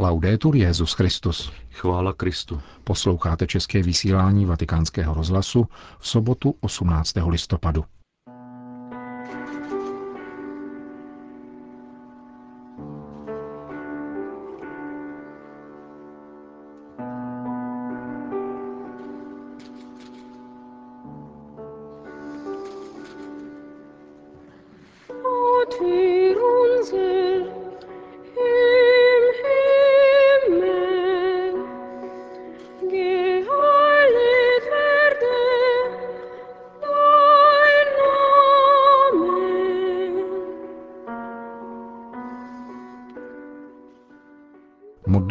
Laudetur Jezus Christus. Chvála Kristu. Posloucháte české vysílání Vatikánského rozhlasu v sobotu 18. listopadu.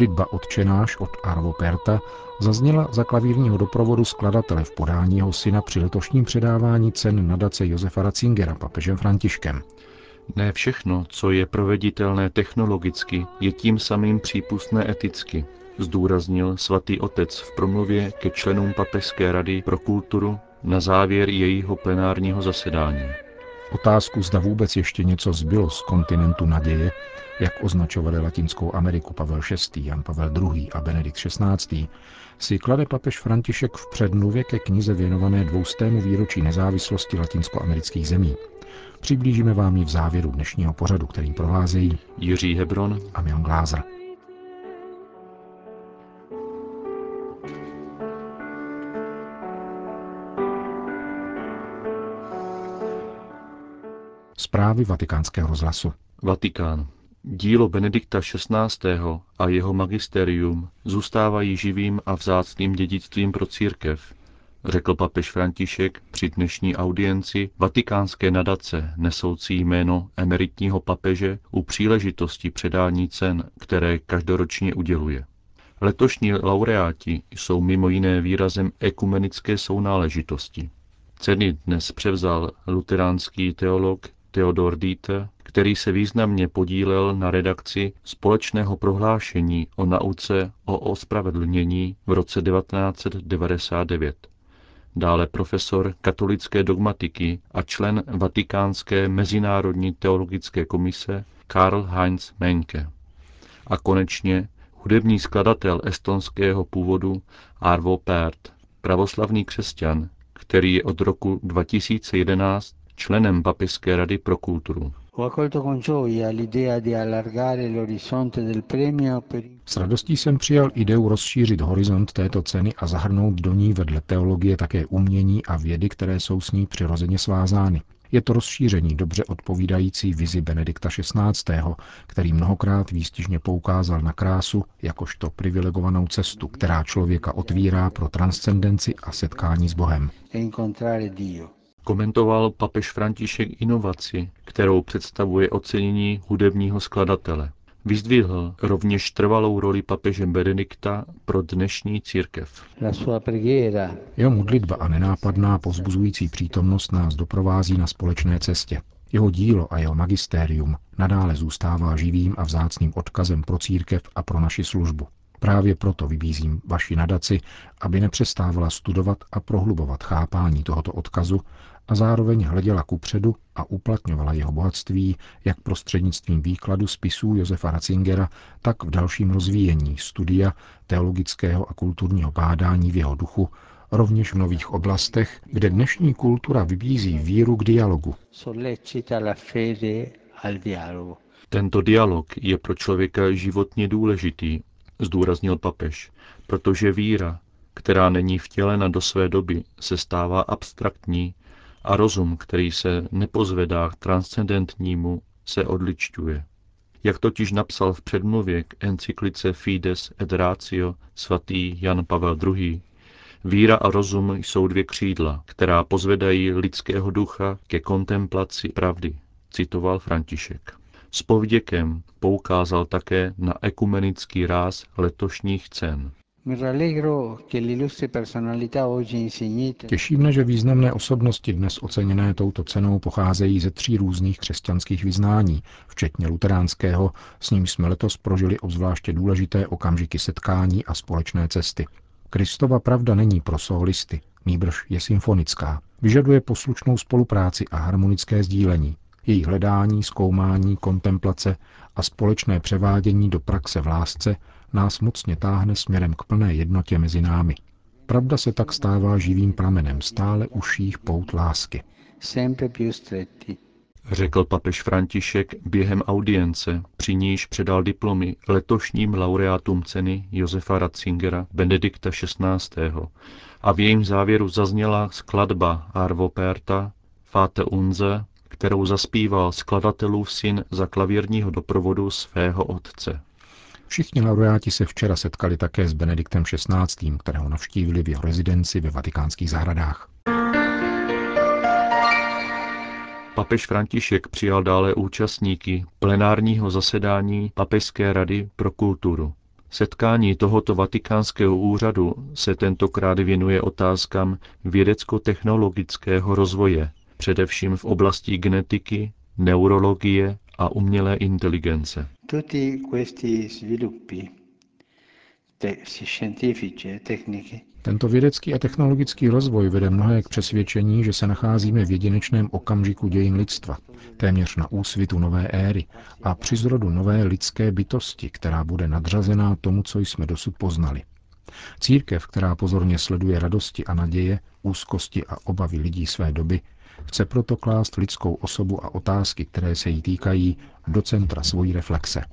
Modlitba Otčenáš od Arvo Perta zazněla za klavírního doprovodu skladatele v podání jeho syna při letošním předávání cen nadace Josefa Ratzingera papežem Františkem. Ne všechno, co je proveditelné technologicky, je tím samým přípustné eticky, zdůraznil svatý otec v promluvě ke členům Papežské rady pro kulturu na závěr jejího plenárního zasedání. Otázku, zda vůbec ještě něco zbylo z kontinentu naděje, jak označovali Latinskou Ameriku Pavel VI., Jan Pavel II. a Benedikt XVI., si klade papež František v předmluvě ke knize věnované dvoustému výročí nezávislosti latinskoamerických zemí. Přiblížíme vám ji v závěru dnešního pořadu, kterým provázejí Jiří Hebron a Milan Glázer. Zprávy vatikánského rozhlasu. Vatikán. Dílo Benedikta XVI. a jeho magisterium zůstávají živým a vzácným dědictvím pro církev, řekl papež František při dnešní audienci vatikánské nadace nesoucí jméno emeritního papeže u příležitosti předání cen, které každoročně uděluje. Letošní laureáti jsou mimo jiné výrazem ekumenické sounáležitosti. Ceny dnes převzal luteránský teolog Theodor Dieter, který se významně podílel na redakci společného prohlášení o nauce o ospravedlnění v roce 1999. Dále profesor katolické dogmatiky a člen Vatikánské mezinárodní teologické komise Karl Heinz Menke. A konečně hudební skladatel estonského původu Arvo Pärt, pravoslavný křesťan, který je od roku 2011 členem Papežské rady pro kulturu. S radostí jsem přijal ideu rozšířit horizont této ceny a zahrnout do ní vedle teologie také umění a vědy, které jsou s ní přirozeně svázány. Je to rozšíření dobře odpovídající vizi Benedikta XVI., který mnohokrát výstižně poukázal na krásu jakožto privilegovanou cestu, která člověka otvírá pro transcendenci a setkání s Bohem. Komentoval papež František inovaci, kterou představuje ocenění hudebního skladatele. Vyzdvihl rovněž trvalou roli papeže Benedikta pro dnešní církev. Jeho modlitba a nenápadná pozbuzující přítomnost nás doprovází na společné cestě. Jeho dílo a jeho magistérium nadále zůstává živým a vzácným odkazem pro církev a pro naši službu. Právě proto vybízím vaši nadaci, aby nepřestávala studovat a prohlubovat chápání tohoto odkazu a zároveň hleděla kupředu a uplatňovala jeho bohatství jak prostřednictvím výkladu spisů Josefa Ratzingera, tak v dalším rozvíjení studia teologického a kulturního bádání v jeho duchu, rovněž v nových oblastech, kde dnešní kultura vybízí víru k dialogu. Tento dialog je pro člověka životně důležitý, zdůraznil papež, protože víra, která není vtělena do své doby, se stává abstraktní a rozum, který se nepozvedá k transcendentnímu, se odličťuje. Jak totiž napsal v předmluvě k encyklice Fides et Ratio svatý Jan Pavel II., víra a rozum jsou dvě křídla, která pozvedají lidského ducha ke kontemplaci pravdy, citoval František. S povděkem poukázal také na ekumenický ráz letošních cen. Těší mne, že významné osobnosti dnes oceněné touto cenou pocházejí ze tří různých křesťanských vyznání, včetně luteránského, s ním jsme letos prožili obzvláště důležité okamžiky setkání a společné cesty. Kristova pravda není pro solisty, nýbrž je symfonická. Vyžaduje poslušnou spolupráci a harmonické sdílení. Její hledání, zkoumání, kontemplace a společné převádění do praxe v lásce nás mocně táhne směrem k plné jednotě mezi námi. Pravda se tak stává živým pramenem stále užších pout lásky. Řekl papež František během audience, při níž předal diplomy letošním laureátům ceny Josefa Ratzingera Benedikta XVI. A v jejím závěru zazněla skladba Arvo Perta Fate Unze, kterou zaspíval skladatelův syn za klavírního doprovodu svého otce. Všichni laureáti se včera setkali také s Benediktem XVI., kterého navštívili v jeho rezidenci ve vatikánských zahradách. Papež František přijal dále účastníky plenárního zasedání Papežské rady pro kulturu. Setkání tohoto vatikánského úřadu se tentokrát věnuje otázkám vědecko-technologického rozvoje, především v oblasti genetiky, neurologie a umělé inteligence. Tento vědecký a technologický rozvoj vede mnohé k přesvědčení, že se nacházíme v jedinečném okamžiku dějin lidstva, téměř na úsvitu nové éry a při zrodu nové lidské bytosti, která bude nadřazená tomu, co jsme dosud poznali. Církev, která pozorně sleduje radosti a naděje, úzkosti a obavy lidí své doby, chce proto klást lidskou osobu a otázky, které se jí týkají, do centra svojí reflexe.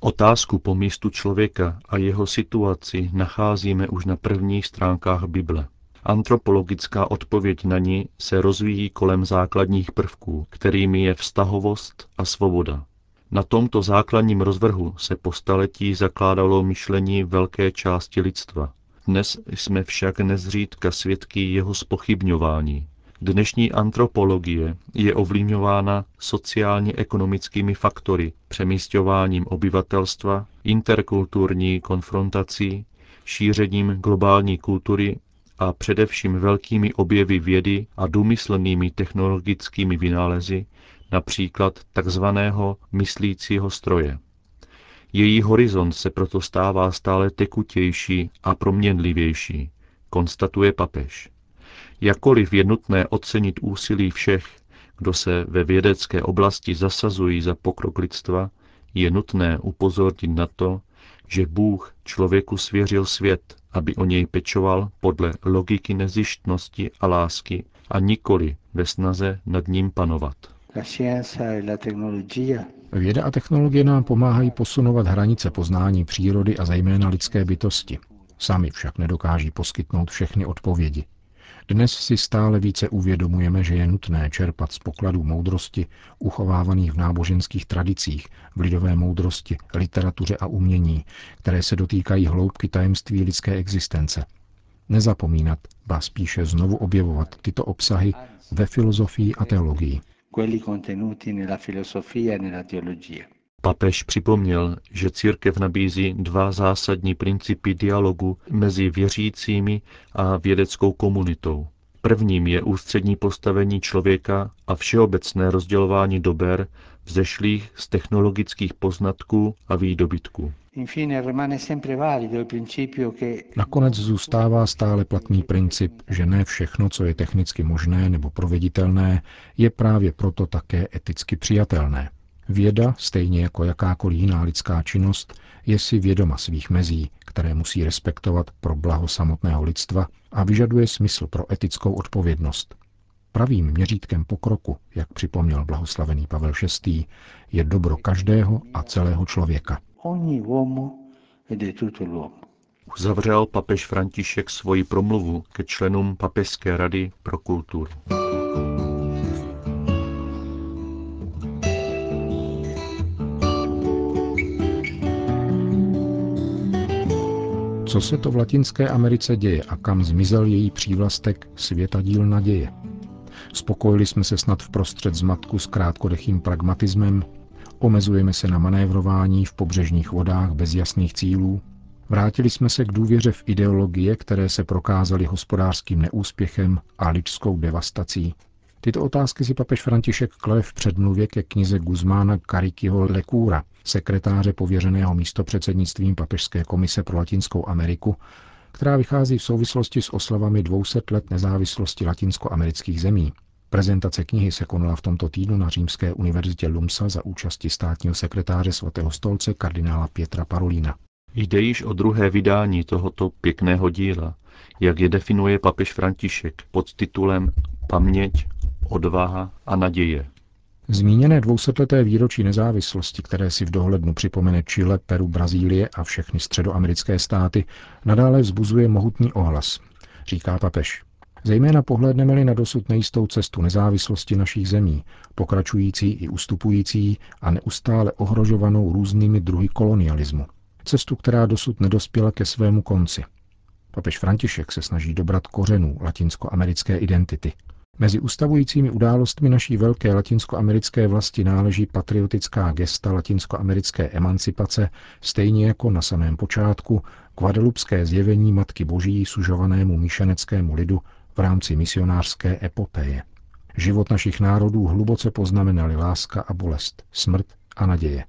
Otázku po místu člověka a jeho situaci nacházíme už na prvních stránkách Bible. Antropologická odpověď na ní se rozvíjí kolem základních prvků, kterými je vztahovost a svoboda. Na tomto základním rozvrhu se po staletí zakládalo myšlení velké části lidstva. Dnes jsme však nezřídka svědky jeho spochybňování. Dnešní antropologie je ovlivňována sociálně-ekonomickými faktory, přemístěváním obyvatelstva, interkulturní konfrontací, šířením globální kultury a především velkými objevy vědy a důmyslnými technologickými vynálezy, například takzvaného myslícího stroje. Její horizont se proto stává stále tekutější a proměnlivější, konstatuje papež. Jakoliv je nutné ocenit úsilí všech, kdo se ve vědecké oblasti zasazují za pokrok lidstva, je nutné upozornit na to, že Bůh člověku svěřil svět, aby o něj pečoval podle logiky nezištnosti a lásky a nikoli ve snaze nad ním panovat. Věda a technologie nám pomáhají posunovat hranice poznání přírody a zejména lidské bytosti. Sami však nedokáží poskytnout všechny odpovědi. Dnes si stále více uvědomujeme, že je nutné čerpat z pokladů moudrosti uchovávaných v náboženských tradicích, v lidové moudrosti, literatuře a umění, které se dotýkají hloubky tajemství lidské existence. Nezapomínat, ba spíše znovu objevovat tyto obsahy ve filozofii a teologii quelli contenuti nella filosofia e nella teologia. Papež připomněl, že církev nabízí dva zásadní principy dialogu mezi věřícími a vědeckou komunitou. Prvním je ústřední postavení člověka a všeobecné rozdělování dober vzešlých z technologických poznatků a výdobytků. Nakonec zůstává stále platný princip, že ne všechno, co je technicky možné nebo proveditelné, je právě proto také eticky přijatelné. Věda, stejně jako jakákoliv jiná lidská činnost, je si vědoma svých mezí, které musí respektovat pro blaho samotného lidstva a vyžaduje smysl pro etickou odpovědnost. Pravým měřítkem pokroku, jak připomněl blahoslavený Pavel VI., je dobro každého a celého člověka. Uzavřel papež František svoji promluvu ke členům Papežské rady pro kulturu. Co se to v Latinské Americe děje a kam zmizel její přívlastek světadíl naděje? Spokojili jsme se snad v prostřed zmatku s krátkodechým pragmatismem, omezujeme se na manévrování v pobřežních vodách bez jasných cílů, vrátili jsme se k důvěře v ideologie, které se prokázaly hospodářským neúspěchem a lidskou devastací. Tyto otázky si papež František klade v předmluvě ke knize Guzmána Karikyho Lekůra, sekretáře pověřeného místopředsednictvím Papežské komise pro Latinskou Ameriku, která vychází v souvislosti s oslavami 200 let nezávislosti latinskoamerických zemí. Prezentace knihy se konala v tomto týdnu na Římské univerzitě Lumsa za účasti státního sekretáře svatého stolce kardinála Pětra Parolína. Jde již o druhé vydání tohoto pěkného díla, jak je definuje papež František pod titulem Paměť, odvaha a naděje. Zmíněné dvousetleté výročí nezávislosti, které si v dohlednu připomene Chile, Peru, Brazílie a všechny středoamerické státy, nadále vzbuzuje mohutný ohlas, říká papež. Zejména pohledneme-li na dosud nejistou cestu nezávislosti našich zemí, pokračující i ustupující a neustále ohrožovanou různými druhy kolonialismu. Cestu, která dosud nedospěla ke svému konci. Papež František se snaží dobrat kořenů latinskoamerické identity. Mezi ustavujícími událostmi naší velké latinskoamerické vlasti náleží patriotická gesta latinskoamerické emancipace, stejně jako na samém počátku guadalupské zjevení Matky Boží sužovanému míšeneckému lidu v rámci misionářské epopeje. Život našich národů hluboce poznamenali láska a bolest, smrt a naděje.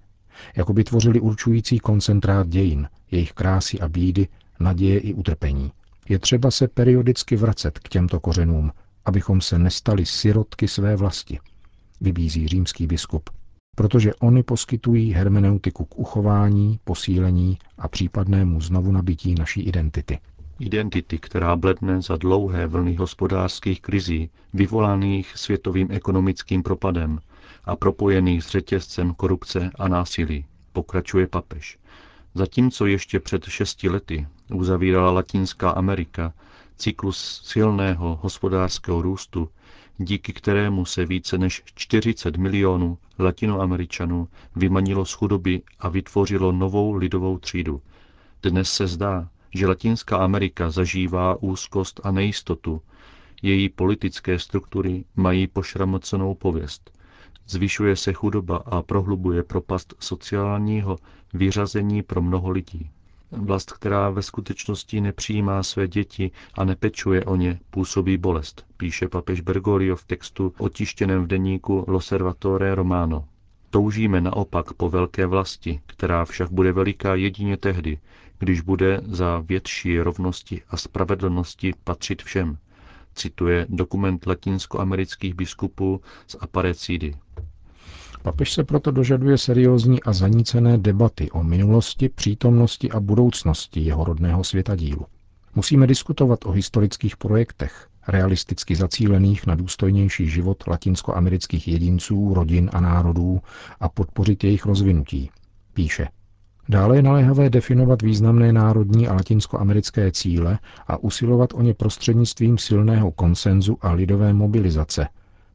Jako by tvořili určující koncentrát dějin, jejich krásy a bídy, naděje i utrpení. Je třeba se periodicky vracet k těmto kořenům, abychom se nestali sirotky své vlasti, vybízí římský biskup, protože oni poskytují hermeneutiku k uchování, posílení a případnému znovu nabití naší identity. Identity, která bledne za dlouhé vlny hospodářských krizí, vyvolaných světovým ekonomickým propadem a propojených s řetězcem korupce a násilí, pokračuje papež. Zatímco ještě před šesti lety uzavírala Latinská Amerika cyklus silného hospodářského růstu, díky kterému se více než 40 milionů latinoameričanů vymanilo z chudoby a vytvořilo novou lidovou třídu. Dnes se zdá, že Latinská Amerika zažívá úzkost a nejistotu. Její politické struktury mají pošramocenou pověst. Zvyšuje se chudoba a prohlubuje propast sociálního vyřazení pro mnoho lidí. Vlast, která ve skutečnosti nepřijímá své děti a nepečuje o ně, působí bolest, píše papež Bergoglio v textu otištěném v deníku L'Osservatore Romano. Toužíme naopak po velké vlasti, která však bude veliká jedině tehdy, když bude za větší rovnosti a spravedlnosti patřit všem, cituje dokument latinskoamerických biskupů z Aparecidy. Papež se proto dožaduje seriózní a zanícené debaty o minulosti, přítomnosti a budoucnosti jeho rodného světadílu. Musíme diskutovat o historických projektech, realisticky zacílených na důstojnější život latinskoamerických jedinců, rodin a národů a podpořit jejich rozvinutí, píše. Dále je naléhavé definovat významné národní a latinskoamerické cíle a usilovat o ně prostřednictvím silného konsenzu a lidové mobilizace,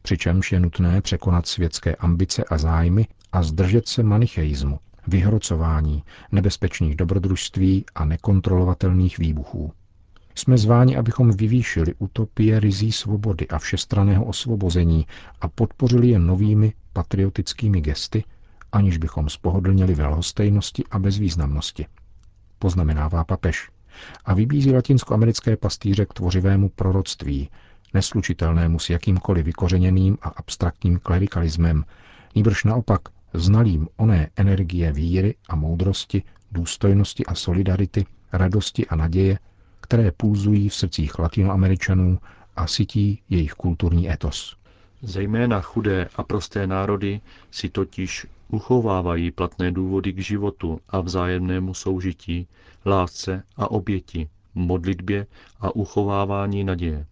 přičemž je nutné překonat světské ambice a zájmy a zdržet se manicheizmu, vyhrocování, nebezpečných dobrodružství a nekontrolovatelných výbuchů. Jsme zváni, abychom vyvýšili utopie rizí svobody a všestraného osvobození a podpořili je novými patriotickými gesty, aniž bychom spohodlněli ve lhostejnosti a bezvýznamnosti. Poznamenává papež a vybízí latinskoamerické pastýře k tvořivému proroctví, neslučitelnému s jakýmkoliv vykořeněným a abstraktním klerikalismem, nýbrž naopak znalým oné energie víry a moudrosti, důstojnosti a solidarity, radosti a naděje, které pulzují v srdcích latinoameričanů a sytí jejich kulturní etos. Zejména chudé a prosté národy si totiž uchovávají platné důvody k životu a vzájemnému soužití, lásce a oběti, modlitbě a uchovávání naděje.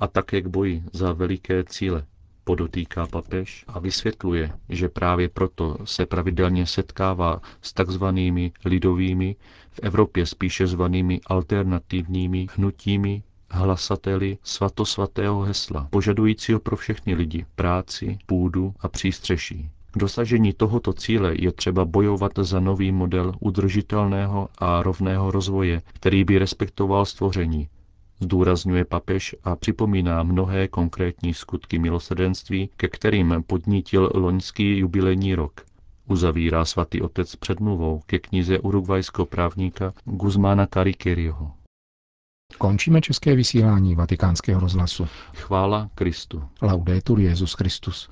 A také k boji za veliké cíle, podotýká papež a vysvětluje, že právě proto se pravidelně setkává s takzvanými lidovými, v Evropě spíše zvanými alternativními hnutími hlasateli svatosvatého hesla, požadujícího pro všechny lidi práci, půdu a přístřeší. K dosažení tohoto cíle je třeba bojovat za nový model udržitelného a rovného rozvoje, který by respektoval stvoření, zdůrazňuje papež a připomíná mnohé konkrétní skutky milosrdenství, ke kterým podnítil loňský jubilejní rok. Uzavírá svatý otec předmluvou ke knize urugvajského právníka Guzmána Karikeriho. Končíme české vysílání vatikánského rozhlasu. Chvála Kristu. Laudetur Jezus Christus.